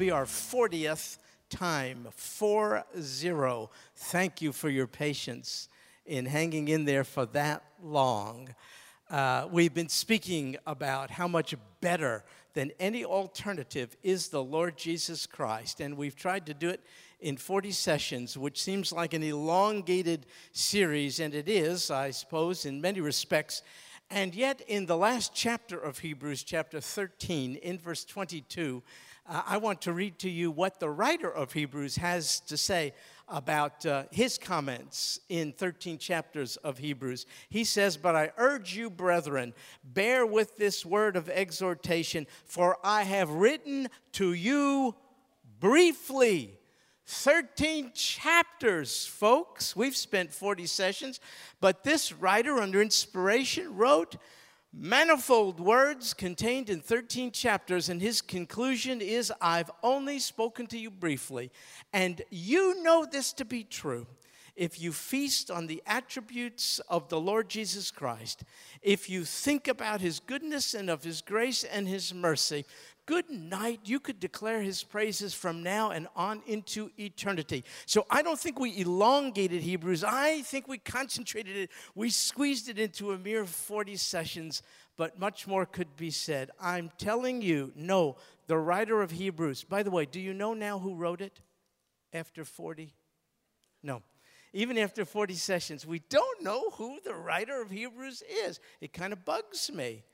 be our 40th time, 4 0. Thank you for your patience in hanging in there for that long. Uh, we've been speaking about how much better than any alternative is the Lord Jesus Christ, and we've tried to do it in 40 sessions, which seems like an elongated series, and it is, I suppose, in many respects. And yet, in the last chapter of Hebrews, chapter 13, in verse 22, uh, I want to read to you what the writer of Hebrews has to say about uh, his comments in 13 chapters of Hebrews. He says, But I urge you, brethren, bear with this word of exhortation, for I have written to you briefly 13 chapters, folks. We've spent 40 sessions, but this writer, under inspiration, wrote manifold words contained in 13 chapters, and his conclusion is I've only spoken to you briefly. And you know this to be true if you feast on the attributes of the Lord Jesus Christ, if you think about his goodness and of his grace and his mercy, good night. You could declare his praises from now and on into eternity. So I don't think we elongated Hebrews. I think we concentrated it. We squeezed it into a mere 40 sessions, but much more could be said. I'm telling you, no, the writer of Hebrews, by the way, do you know now who wrote it after 40? No. Even after 40 sessions, we don't know who the writer of Hebrews is. It kind of bugs me.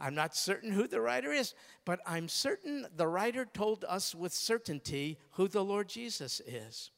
I'm not certain who the writer is, but I'm certain the writer told us with certainty who the Lord Jesus is.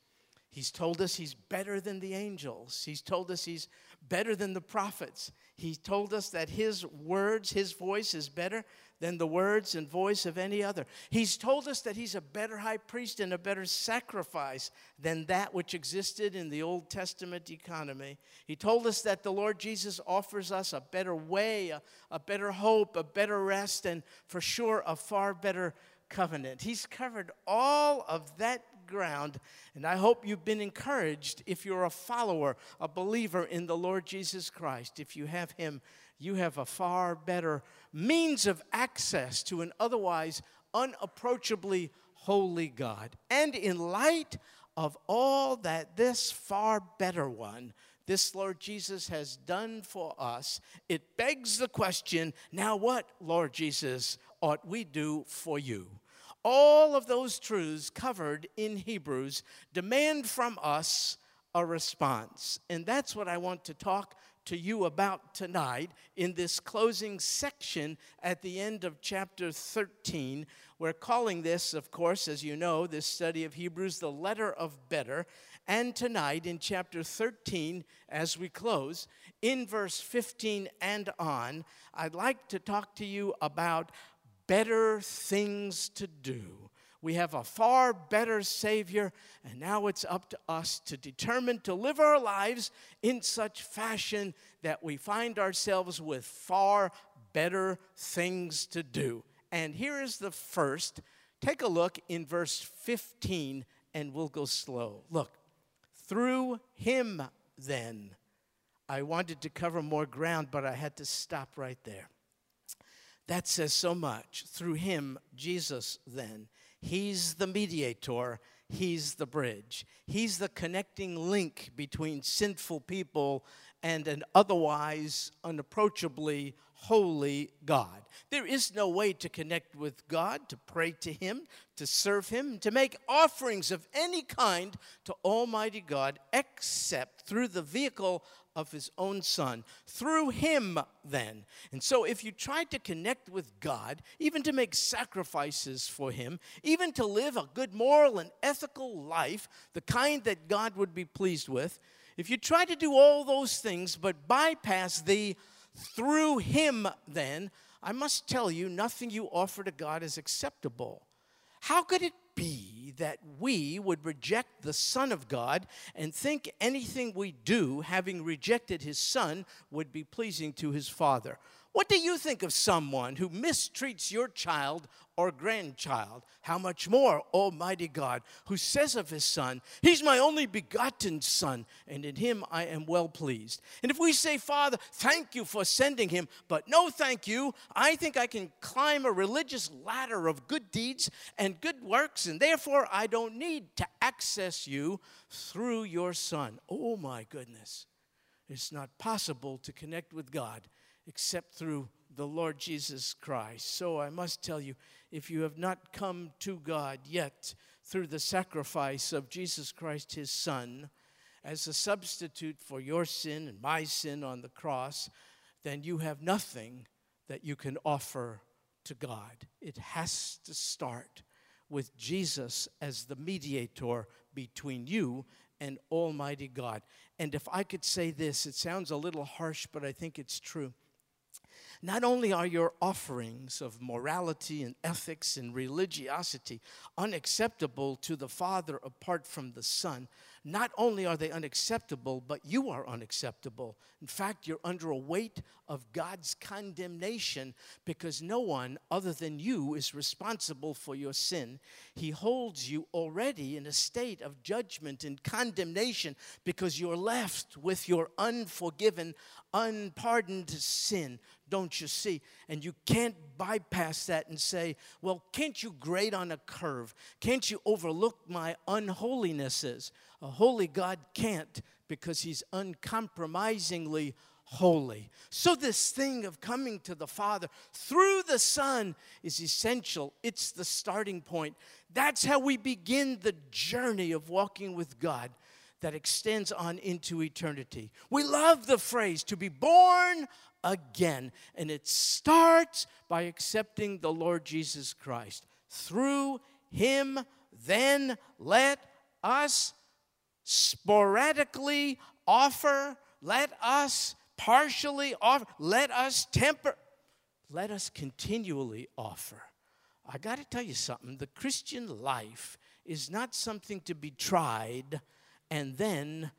He's told us he's better than the angels. He's told us he's better than the prophets. He told us that his words, his voice is better than the words and voice of any other. He's told us that he's a better high priest and a better sacrifice than that which existed in the Old Testament economy. He told us that the Lord Jesus offers us a better way, a, a better hope, a better rest, and for sure a far better covenant. He's covered all of that ground, and I hope you've been encouraged if you're a follower, a believer in the Lord Jesus Christ. If you have Him, you have a far better means of access to an otherwise unapproachably holy God. And in light of all that this far better one, this Lord Jesus has done for us, it begs the question now, what, Lord Jesus, ought we do for you? All of those truths covered in Hebrews demand from us a response. And that's what I want to talk to you about tonight in this closing section at the end of chapter 13. We're calling this, of course, as you know, this study of Hebrews, the letter of better. And tonight in chapter 13, as we close, in verse 15 and on, I'd like to talk to you about better things to do. We have a far better Savior, and now it's up to us to determine to live our lives in such fashion that we find ourselves with far better things to do. And here is the first. Take a look in verse 15, and we'll go slow. Look, through him, then. I wanted to cover more ground, but I had to stop right there. That says so much. Through him, Jesus, then He's the mediator, He's the bridge. He's the connecting link between sinful people and an otherwise unapproachably holy God. There is no way to connect with God, to pray to Him, to serve Him, to make offerings of any kind to Almighty God except through the vehicle of his own son. Through him, then. And so, if you tried to connect with God, even to make sacrifices for him, even to live a good moral and ethical life, the kind that God would be pleased with, if you try to do all those things but bypass the through him, then, I must tell you, nothing you offer to God is acceptable. How could it be that we would reject the Son of God and think anything we do, having rejected his Son, would be pleasing to his Father? What do you think of someone who mistreats your child or grandchild? How much more, Almighty God, who says of his Son, He's my only begotten Son, and in him I am well pleased. And if we say, Father, thank you for sending him, but no thank you, I think I can climb a religious ladder of good deeds and good works, and therefore I don't need to access you through your Son. Oh my goodness. It's not possible to connect with God except through the Lord Jesus Christ. So I must tell you, if you have not come to God yet through the sacrifice of Jesus Christ, his Son, as a substitute for your sin and my sin on the cross, then you have nothing that you can offer to God. It has to start with Jesus as the mediator between you and Almighty God. And if I could say this, it sounds a little harsh, but I think it's true. Not only are your offerings of morality and ethics and religiosity unacceptable to the Father apart from the Son, not only are they unacceptable, but you are unacceptable. In fact, you're under a weight of God's condemnation because no one other than you is responsible for your sin. He holds you already in a state of judgment and condemnation because you're left with your unforgiven, unpardoned sin. Don't you see? And you can't bypass that and say, well, can't you grade on a curve? Can't you overlook my unholinesses? A holy God can't because he's uncompromisingly holy. So, this thing of coming to the Father through the Son is essential. It's the starting point. That's how we begin the journey of walking with God that extends on into eternity. We love the phrase to be born again, and it starts by accepting the Lord Jesus Christ. Through Him, then let us sporadically offer, let us partially offer, let us temper, let us continually offer. I got to tell you something the Christian life is not something to be tried and then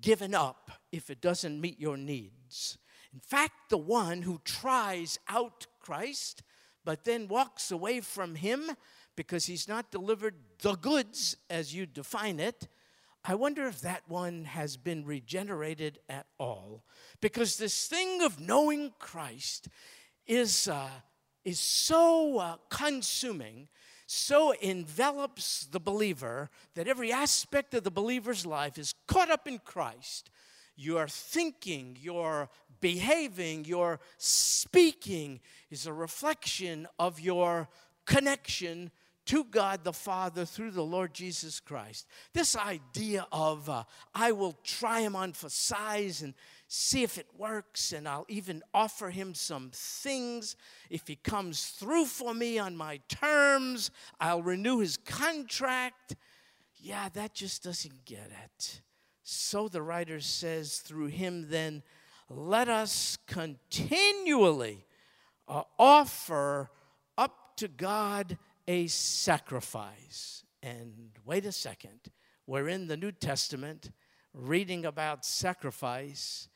given up if it doesn't meet your needs. In fact, the one who tries out Christ but then walks away from him because he's not delivered the goods as you define it, I wonder if that one has been regenerated at all. Because this thing of knowing Christ is, uh, is so uh, consuming, so envelops the believer that every aspect of the believer's life is caught up in Christ. Your thinking, your behaving, your speaking is a reflection of your connection to God the Father through the Lord Jesus Christ. This idea of uh, I will try him on for size and see if it works, and I'll even offer him some things. If he comes through for me on my terms, I'll renew his contract. Yeah, that just doesn't get it. So the writer says, through him, then, let us continually uh, offer up to God a sacrifice. And wait a second, we're in the New Testament reading about sacrifice.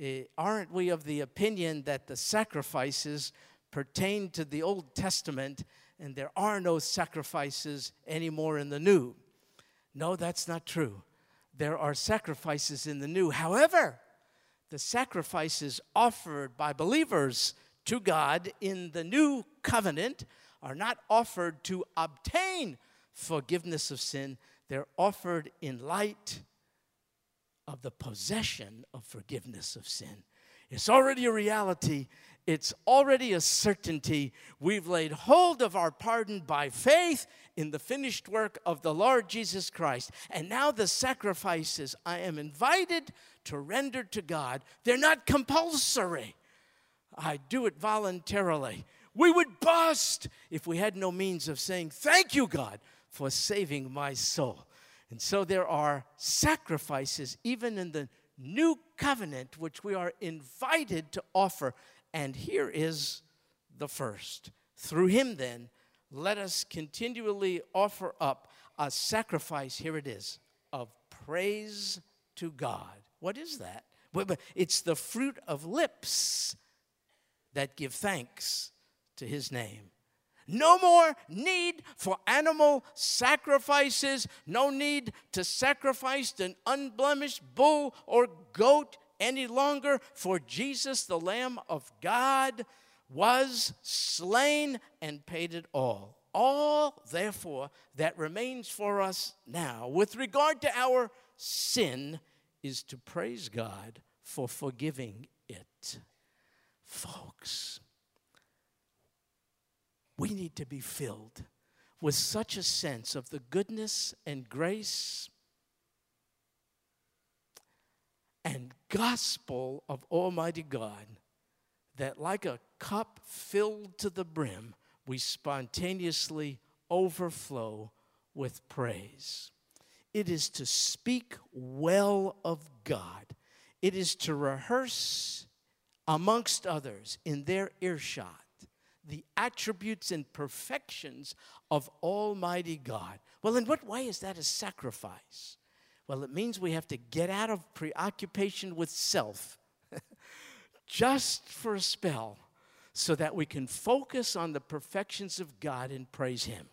Uh, aren't we of the opinion that the sacrifices pertain to the Old Testament and there are no sacrifices anymore in the New? No, that's not true. There are sacrifices in the New. However, the sacrifices offered by believers to God in the New Covenant are not offered to obtain forgiveness of sin, they're offered in light of the possession of forgiveness of sin. It's already a reality. It's already a certainty. We've laid hold of our pardon by faith in the finished work of the Lord Jesus Christ. And now the sacrifices I am invited to render to God, they're not compulsory. I do it voluntarily. We would bust if we had no means of saying, Thank you, God, for saving my soul. And so there are sacrifices, even in the new covenant, which we are invited to offer. And here is the first. Through him, then, let us continually offer up a sacrifice. Here it is of praise to God. What is that? It's the fruit of lips that give thanks to his name. No more need for animal sacrifices, no need to sacrifice an unblemished bull or goat any longer, for Jesus, the Lamb of God, was slain and paid it all. All, therefore, that remains for us now with regard to our sin is to praise God for forgiving it. Folks, we need to be filled with such a sense of the goodness and grace and gospel of Almighty God that, like a cup filled to the brim, we spontaneously overflow with praise. It is to speak well of God, it is to rehearse amongst others in their earshot the attributes and perfections of Almighty God. Well, in what way is that a sacrifice? Well, it means we have to get out of preoccupation with self just for a spell so that we can focus on the perfections of God and praise Him.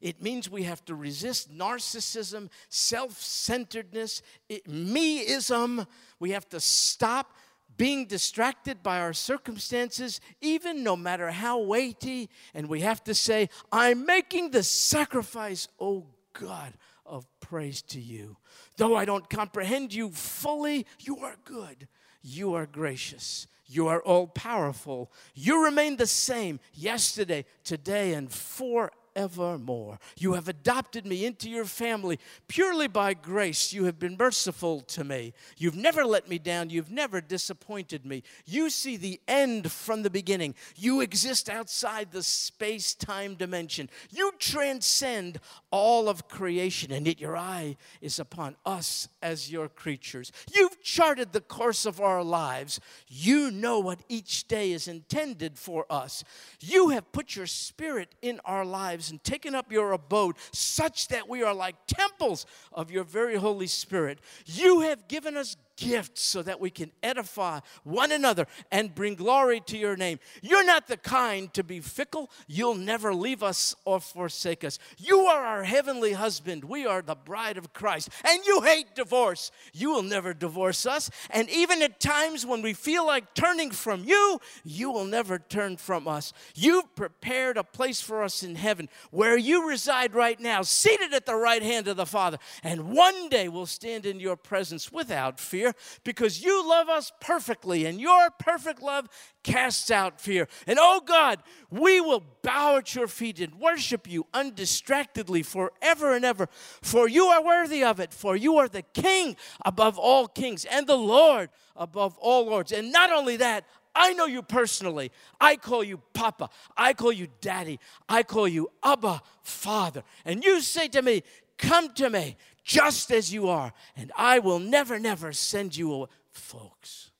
It means we have to resist narcissism, self centeredness, meism. We have to stop being distracted by our circumstances, even no matter how weighty. And we have to say, I'm making the sacrifice, oh God, of praise to you. Though I don't comprehend you fully, you are good. You are gracious. You are all powerful. You remain the same yesterday, today, and forever evermore. You have adopted me into your family purely by grace. You have been merciful to me. You've never let me down. You've never disappointed me. You see the end from the beginning. You exist outside the space time dimension. You transcend all of creation, and yet your eye is upon us as your creatures. You've charted the course of our lives. You know what each day is intended for us. You have put your spirit in our lives and taken up your abode, such that we are like temples of your very Holy Spirit. You have given us gifts so that we can edify one another and bring glory to your name. You're not the kind to be fickle. You'll never leave us or forsake us. You are our heavenly husband. We are the bride of Christ. And you hate divorce. You will never divorce us. And even at times when we feel like turning from you, you will never turn from us. You've prepared a place for us in heaven where you reside right now, seated at the right hand of the Father. And one day we'll stand in your presence without fear fear because you love us perfectly, and your perfect love casts out fear. And oh God, we will bow at your feet and worship you undistractedly forever and ever, for you are worthy of it, for you are the King above all kings and the Lord above all lords. And not only that, I know you personally. I call you Papa. I call you Daddy. I call you Abba, Father. And you say to me, Come to me just as you are, and I will never, never send you away. Folks,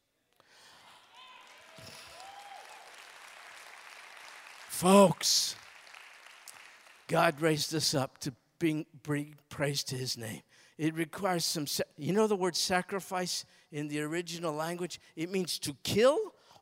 folks, God raised us up to bring, bring praise to his name. It requires some, you know, the word sacrifice in the original language? It means to kill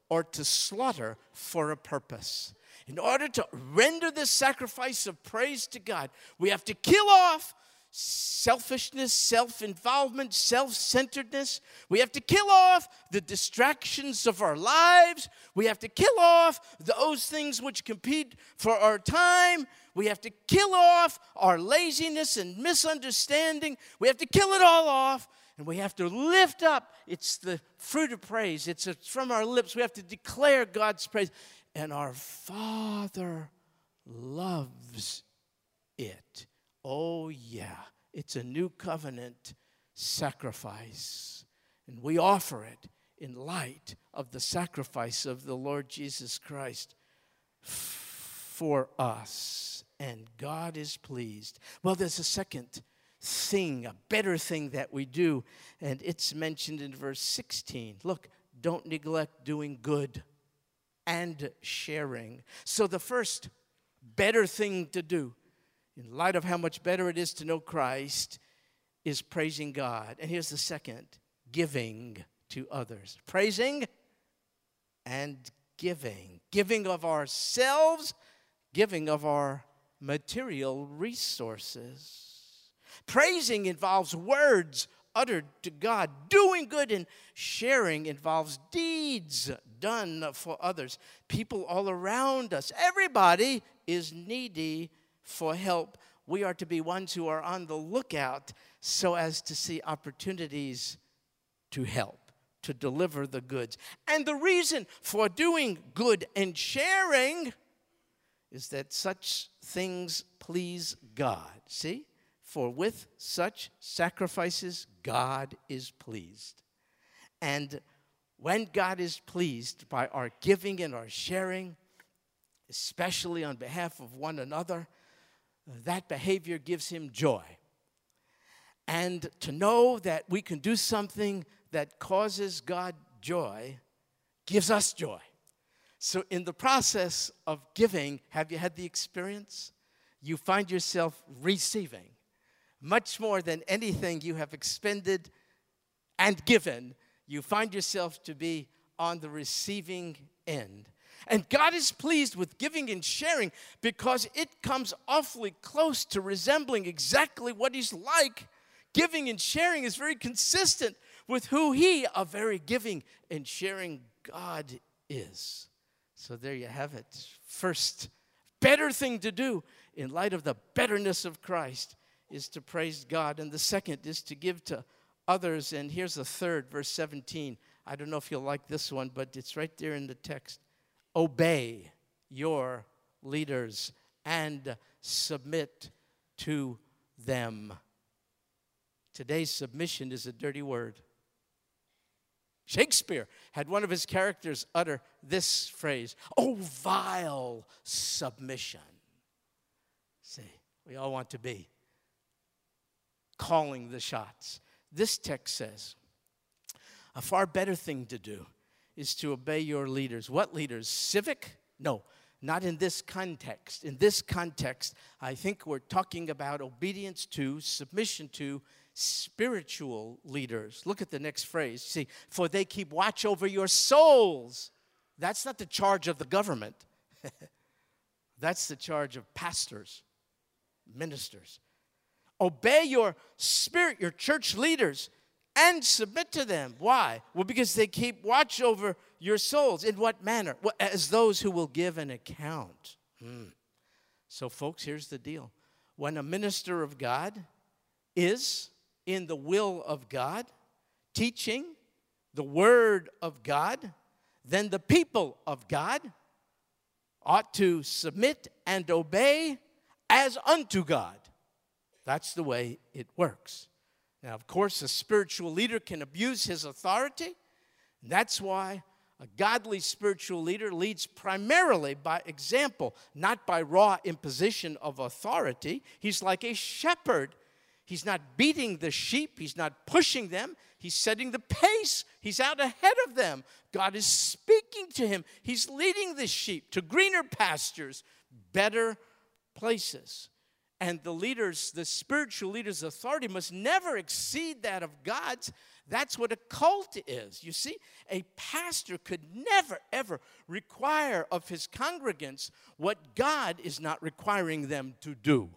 or to slaughter for a purpose. In order to render this sacrifice of praise to God, we have to kill off selfishness, self involvement, self centeredness. We have to kill off the distractions of our lives. We have to kill off those things which compete for our time. We have to kill off our laziness and misunderstanding. We have to kill it all off. And we have to lift up. It's the fruit of praise. It's, from our lips. We have to declare God's praise. And our Father loves it. Oh, yeah, it's a new covenant sacrifice. And we offer it in light of the sacrifice of the Lord Jesus Christ for us. And God is pleased. Well, there's a second thing, a better thing that we do, and it's mentioned in verse 16. Look, don't neglect doing good and sharing. So the first better thing to do, in light of how much better it is to know Christ, is praising God. And here's the second giving to others. Praising and giving. Giving of ourselves, giving of our material resources. Praising involves words uttered to God. Doing good and sharing involves deeds done for others. People all around us, everybody is needy for help. We are to be ones who are on the lookout so as to see opportunities to help, to deliver the goods. And the reason for doing good and sharing is that such things please God. See? For with such sacrifices, God is pleased. And when God is pleased by our giving and our sharing, especially on behalf of one another, that behavior gives him joy. And to know that we can do something that causes God joy gives us joy. So, in the process of giving, have you had the experience? You find yourself receiving much more than anything you have expended and given. You find yourself to be on the receiving end. And God is pleased with giving and sharing because it comes awfully close to resembling exactly what He's like. Giving and sharing is very consistent with who He, a very giving and sharing God, is. So there you have it. First, better thing to do in light of the betterness of Christ is to praise God. And the second is to give to others. And here's the third, verse 17. I don't know if you'll like this one, but it's right there in the text obey your leaders and submit to them. Today's submission is a dirty word. Shakespeare had one of his characters utter this phrase, Oh, vile submission. See, we all want to be calling the shots. This text says, a far better thing to do is to obey your leaders. What leaders? Civic? No, not in this context. In this context, I think we're talking about obedience to, submission to spiritual leaders. Look at the next phrase. See, for they keep watch over your souls. That's not the charge of the government, that's the charge of pastors, ministers. Obey your spirit, your church leaders and submit to them. Why? Well, because they keep watch over your souls. In what manner? Well, as those who will give an account. Hmm. So, folks, here's the deal. When a minister of God is in the will of God, teaching the word of God, then the people of God ought to submit and obey as unto God. That's the way it works. Now, of course, a spiritual leader can abuse his authority. That's why a godly spiritual leader leads primarily by example, not by raw imposition of authority. He's like a shepherd. He's not beating the sheep, he's not pushing them, he's setting the pace. He's out ahead of them. God is speaking to him. He's leading the sheep to greener pastures, better places. And the leaders, the spiritual leaders' authority must never exceed that of God's. That's what a cult is. You see, a pastor could never, ever require of his congregants what God is not requiring them to do.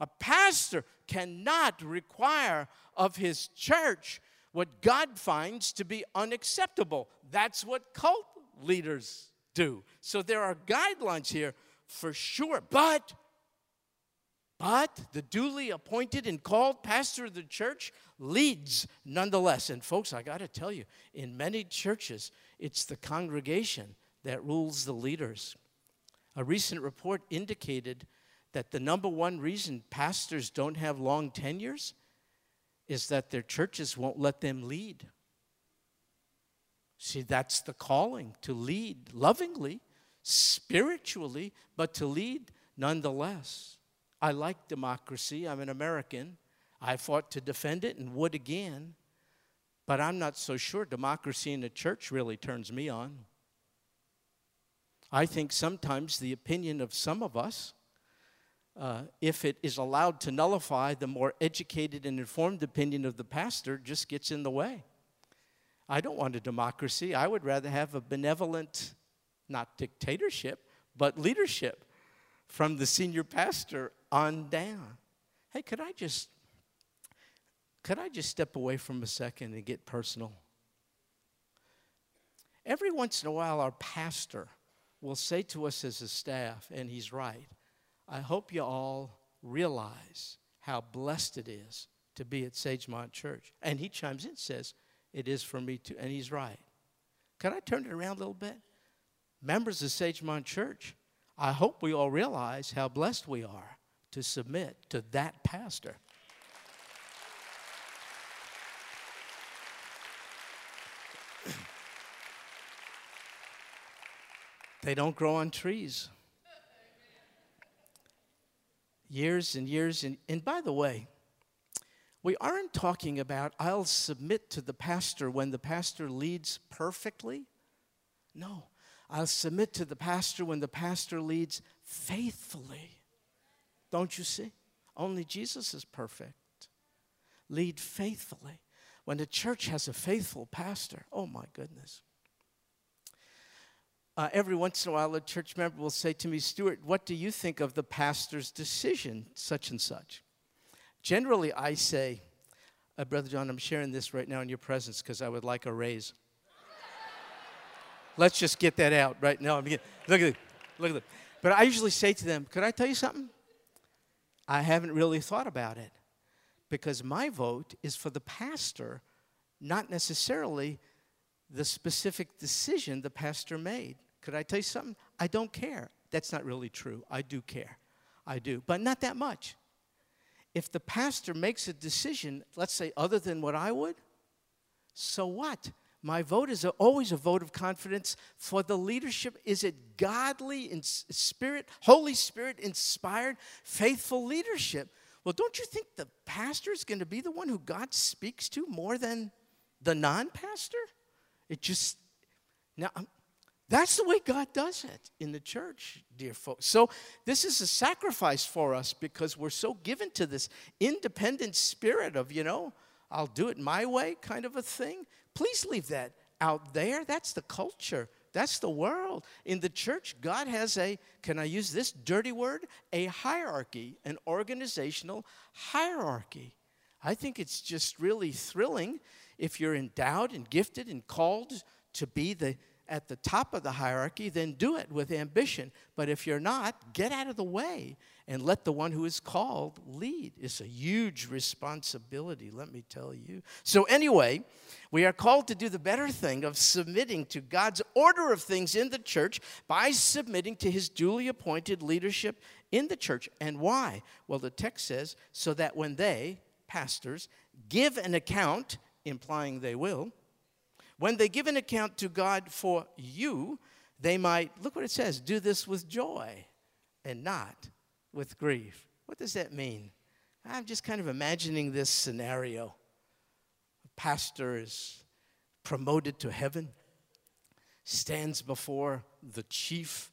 A pastor cannot require of his church what God finds to be unacceptable. That's what cult leaders do. So there are guidelines here for sure, but but the duly appointed and called pastor of the church leads nonetheless. And folks, I got to tell you, in many churches, it's the congregation that rules the leaders. A recent report indicated that the number one reason pastors don't have long tenures is that their churches won't let them lead. See, that's the calling to lead lovingly, spiritually, but to lead nonetheless. I like democracy. I'm an American. I fought to defend it and would again. But I'm not so sure democracy in the church really turns me on. I think sometimes the opinion of some of us uh, if it is allowed to nullify, the more educated and informed opinion of the pastor just gets in the way. I don't want a democracy. I would rather have a benevolent, not dictatorship, but leadership from the senior pastor on down. Hey, could I just could I just step away from a second and get personal? Every once in a while, our pastor will say to us as a staff, and he's right, I hope you all realize how blessed it is to be at Sagemont Church. And he chimes in and says, It is for me too. And he's right. Can I turn it around a little bit? Members of Sagemont Church, I hope we all realize how blessed we are to submit to that pastor. They don't grow on trees. Years and years. And, and by the way, we aren't talking about I'll submit to the pastor when the pastor leads perfectly. No, I'll submit to the pastor when the pastor leads faithfully. Don't you see? Only Jesus is perfect. Lead faithfully. When the church has a faithful pastor, oh my goodness uh, every once in a while, a church member will say to me, Stuart, what do you think of the pastor's decision, such and such? Generally, I say, uh, Brother John, I'm sharing this right now in your presence because I would like a raise. Let's just get that out right now. look at it. Look at it. But I usually say to them, Could I tell you something? I haven't really thought about it because my vote is for the pastor, not necessarily the specific decision the pastor made. Could I tell you something? I don't care. That's not really true. I do care. I do, but not that much. If the pastor makes a decision, let's say other than what I would, so what? My vote is always a vote of confidence for the leadership. Is it godly, in spirit, Holy Spirit inspired, faithful leadership? Well, don't you think the pastor is going to be the one who God speaks to more than the non pastor? It just, now, um, that's the way God does it in the church, dear folks. So, this is a sacrifice for us because we're so given to this independent spirit of, you know, I'll do it my way kind of a thing. Please leave that out there. That's the culture. That's the world. In the church, God has a, can I use this dirty word? A hierarchy, an organizational hierarchy. I think it's just really thrilling if you're endowed and gifted and called to be the at the top of the hierarchy, then do it with ambition. But if you're not, get out of the way and let the one who is called lead. It's a huge responsibility, let me tell you. So, anyway, we are called to do the better thing of submitting to God's order of things in the church by submitting to his duly appointed leadership in the church. And why? Well, the text says, so that when they, pastors, give an account, implying they will, when they give an account to God for you, they might, look what it says, do this with joy and not with grief. What does that mean? I'm just kind of imagining this scenario. Pastor is promoted to heaven, stands before the chief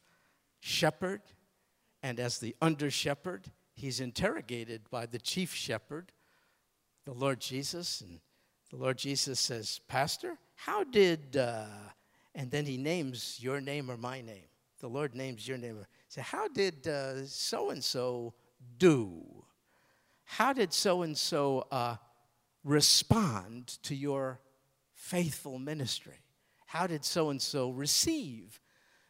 shepherd, and as the under shepherd, he's interrogated by the chief shepherd, the Lord Jesus. And the Lord Jesus says, Pastor, how did, uh, and then he names your name or my name. The Lord names your name. So, how did so and so do? How did so and so respond to your faithful ministry? How did so and so receive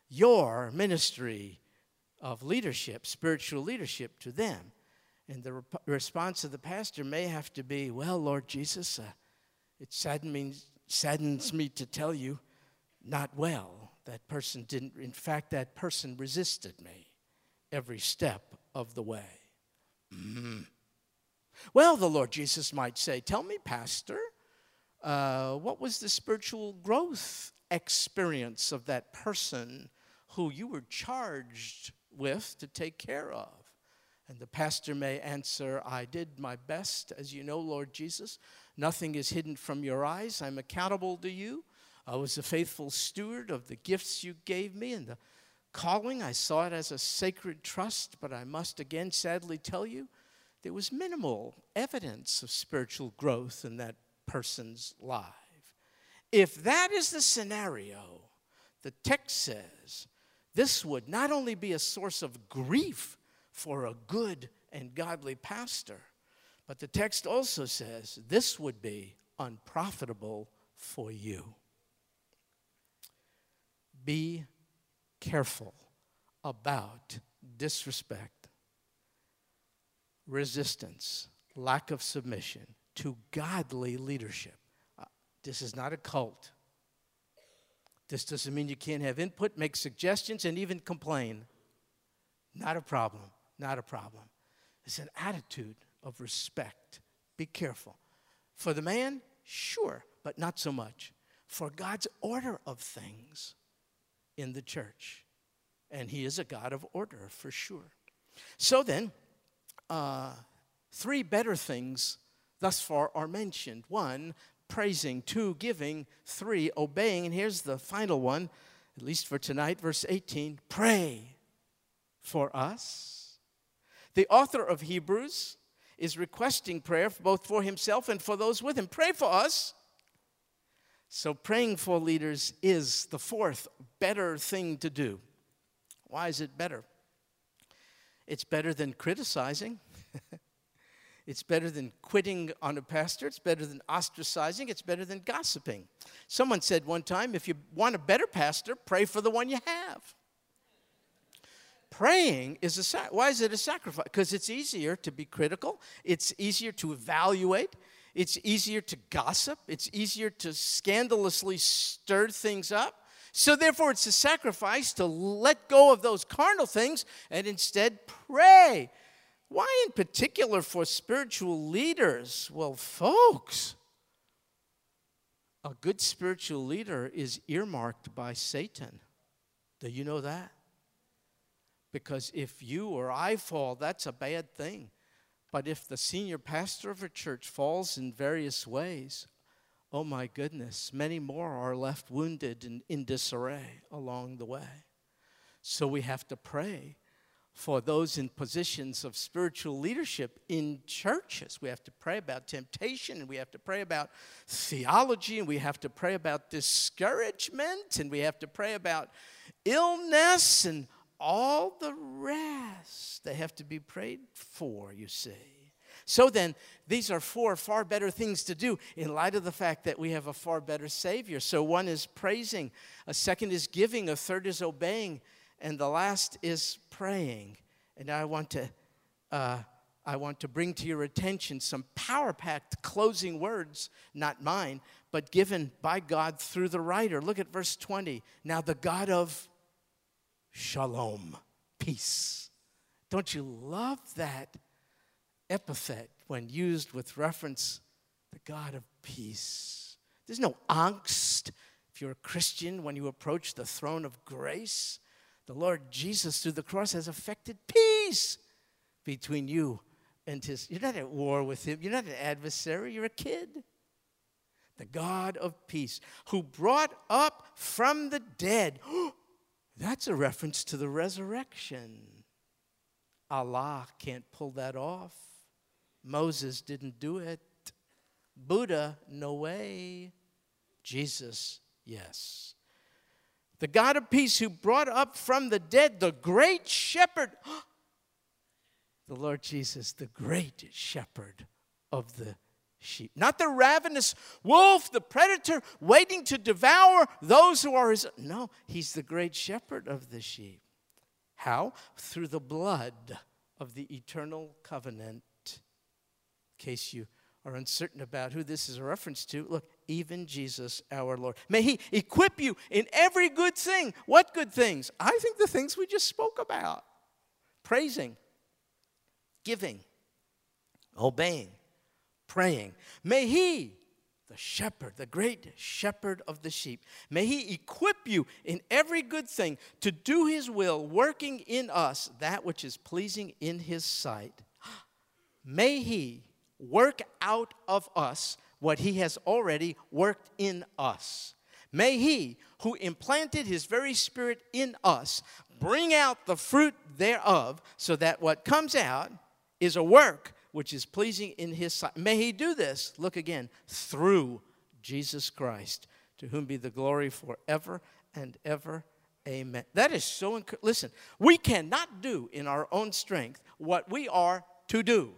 your ministry of leadership, spiritual leadership to them? And the re- response of the pastor may have to be, Well, Lord Jesus, uh, it saddens saddens me to tell you, not well. That person didn't, in fact, that person resisted me every step of the way. Mm. Well, the Lord Jesus might say, Tell me, Pastor, uh, what was the spiritual growth experience of that person who you were charged with to take care of? And the pastor may answer, I did my best, as you know, Lord Jesus. Nothing is hidden from your eyes. I'm accountable to you. I was a faithful steward of the gifts you gave me and the calling. I saw it as a sacred trust, but I must again sadly tell you there was minimal evidence of spiritual growth in that person's life. If that is the scenario, the text says this would not only be a source of grief for a good and godly pastor, but the text also says this would be unprofitable for you. Be careful about disrespect, resistance, lack of submission to godly leadership. Uh, this is not a cult. This doesn't mean you can't have input, make suggestions, and even complain. Not a problem. Not a problem. It's an attitude of respect. Be careful. For the man, sure, but not so much. For God's order of things in the church. And He is a God of order for sure. So then, uh, three better things thus far are mentioned. One, praising. Two, giving. Three, obeying. And here's the final one, at least for tonight, verse 18 pray for us. The author of Hebrews is requesting prayer both for himself and for those with him. Pray for us. So, praying for leaders is the fourth better thing to do. Why is it better? It's better than criticizing. it's better than quitting on a pastor. It's better than ostracizing. It's better than gossiping. Someone said one time if you want a better pastor, pray for the one you have. Praying is a sac- why is it a sacrifice? Because it's easier to be critical. It's easier to evaluate. It's easier to gossip. It's easier to scandalously stir things up. So, therefore, it's a sacrifice to let go of those carnal things and instead pray. Why, in particular, for spiritual leaders? Well, folks, a good spiritual leader is earmarked by Satan. Do you know that? Because if you or I fall, that's a bad thing. But if the senior pastor of a church falls in various ways, oh my goodness, many more are left wounded and in disarray along the way. So we have to pray for those in positions of spiritual leadership in churches. We have to pray about temptation and we have to pray about theology and we have to pray about discouragement and we have to pray about illness and all the rest, they have to be prayed for, you see. So then, these are four far better things to do in light of the fact that we have a far better Savior. So, one is praising, a second is giving, a third is obeying, and the last is praying. And I want to. Uh, I want to bring to your attention some power packed closing words, not mine, but given by God through the writer. Look at verse 20. Now, the God of shalom, peace. Don't you love that epithet when used with reference the God of peace? There's no angst if you're a Christian when you approach the throne of grace. The Lord Jesus through the cross has effected peace between you and his. You're not at war with him, you're not an adversary, you're a kid. The God of peace, who brought up from the dead That's a reference to the resurrection. Allah can't pull that off. Moses didn't do it. Buddha, no way. Jesus, yes. The God of peace who brought up from the dead the great shepherd. the Lord Jesus, the great shepherd of the sheep. Not the ravenous wolf, the predator waiting to devour those who are his. No, he's the great shepherd of the sheep. How? Through the blood of the eternal covenant. Case you are uncertain about who this is a reference to, look, even Jesus our Lord. May He equip you in every good thing. What good things? I think the things we just spoke about praising, giving, obeying, praying. May He, the shepherd, the great shepherd of the sheep, may He equip you in every good thing to do His will, working in us that which is pleasing in His sight. May He work out of us what He has already worked in us. May He, who implanted His very Spirit in us, bring out the fruit thereof, so that what comes out is a work which is pleasing in His sight. May He do this, look again, through Jesus Christ, to whom be the glory forever and ever. Amen. That is so encouraging. Listen, we cannot do in our own strength what we are to do.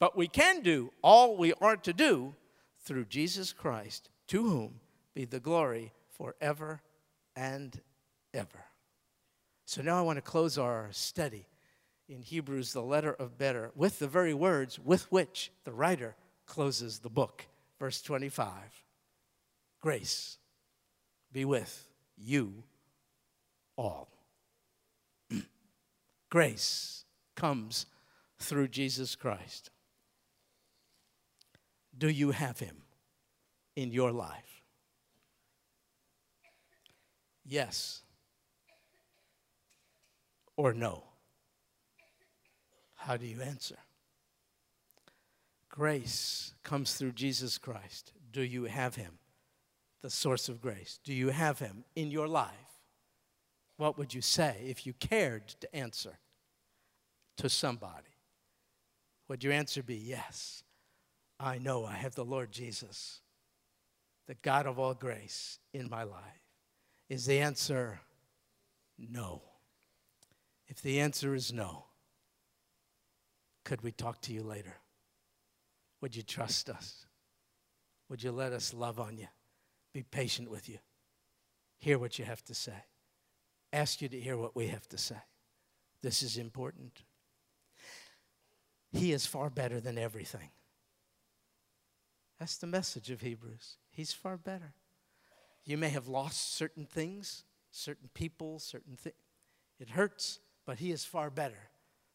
But we can do all we are to do through Jesus Christ, to whom be the glory forever and ever. So now I want to close our study in Hebrews, the letter of better, with the very words with which the writer closes the book. Verse 25 Grace be with you all. Grace comes through Jesus Christ. Do you have him in your life? Yes or no? How do you answer? Grace comes through Jesus Christ. Do you have him? The source of grace. Do you have him in your life? What would you say if you cared to answer to somebody? Would your answer be yes? I know I have the Lord Jesus, the God of all grace, in my life? Is the answer no? If the answer is no, could we talk to you later? Would you trust us? Would you let us love on you? Be patient with you? Hear what you have to say. Ask you to hear what we have to say. This is important. He is far better than everything. That's the message of Hebrews. He's far better. You may have lost certain things, certain people, certain things. It hurts, but He is far better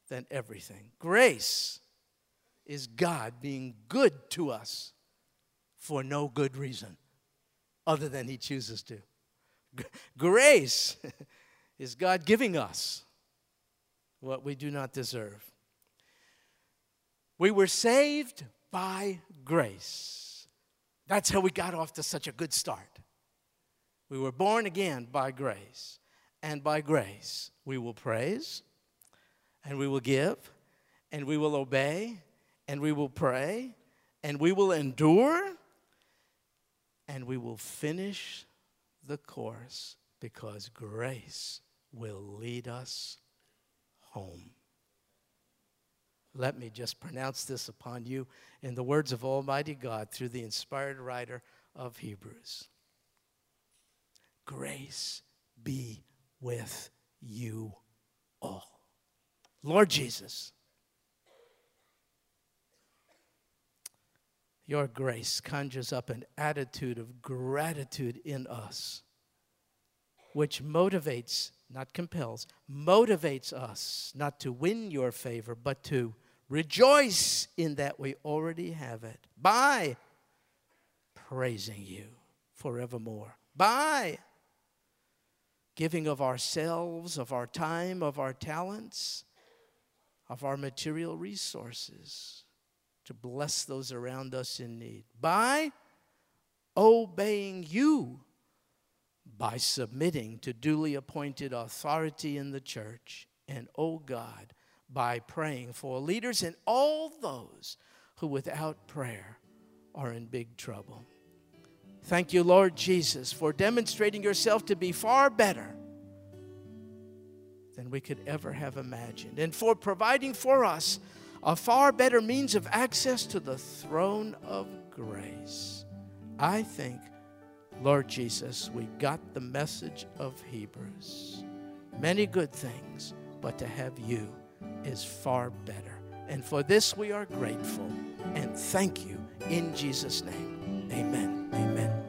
than everything. Grace is God being good to us for no good reason other than He chooses to. Grace is God giving us what we do not deserve. We were saved by grace. That's how we got off to such a good start. We were born again by grace. And by grace, we will praise, and we will give, and we will obey, and we will pray, and we will endure, and we will finish the course because grace will lead us home. Let me just pronounce this upon you in the words of Almighty God through the inspired writer of Hebrews. Grace be with you all. Lord Jesus, your grace conjures up an attitude of gratitude in us, which motivates, not compels, motivates us not to win your favor, but to Rejoice in that we already have it. By praising you forevermore. By giving of ourselves, of our time, of our talents, of our material resources to bless those around us in need. By obeying you, by submitting to duly appointed authority in the church, and, oh God, by praying for leaders and all those who without prayer are in big trouble. Thank you, Lord Jesus, for demonstrating yourself to be far better than we could ever have imagined, and for providing for us a far better means of access to the throne of grace. I think, Lord Jesus, we got the message of Hebrews. Many good things, but to have you is far better. And for this we are grateful and thank you in Jesus' name. Amen. Amen.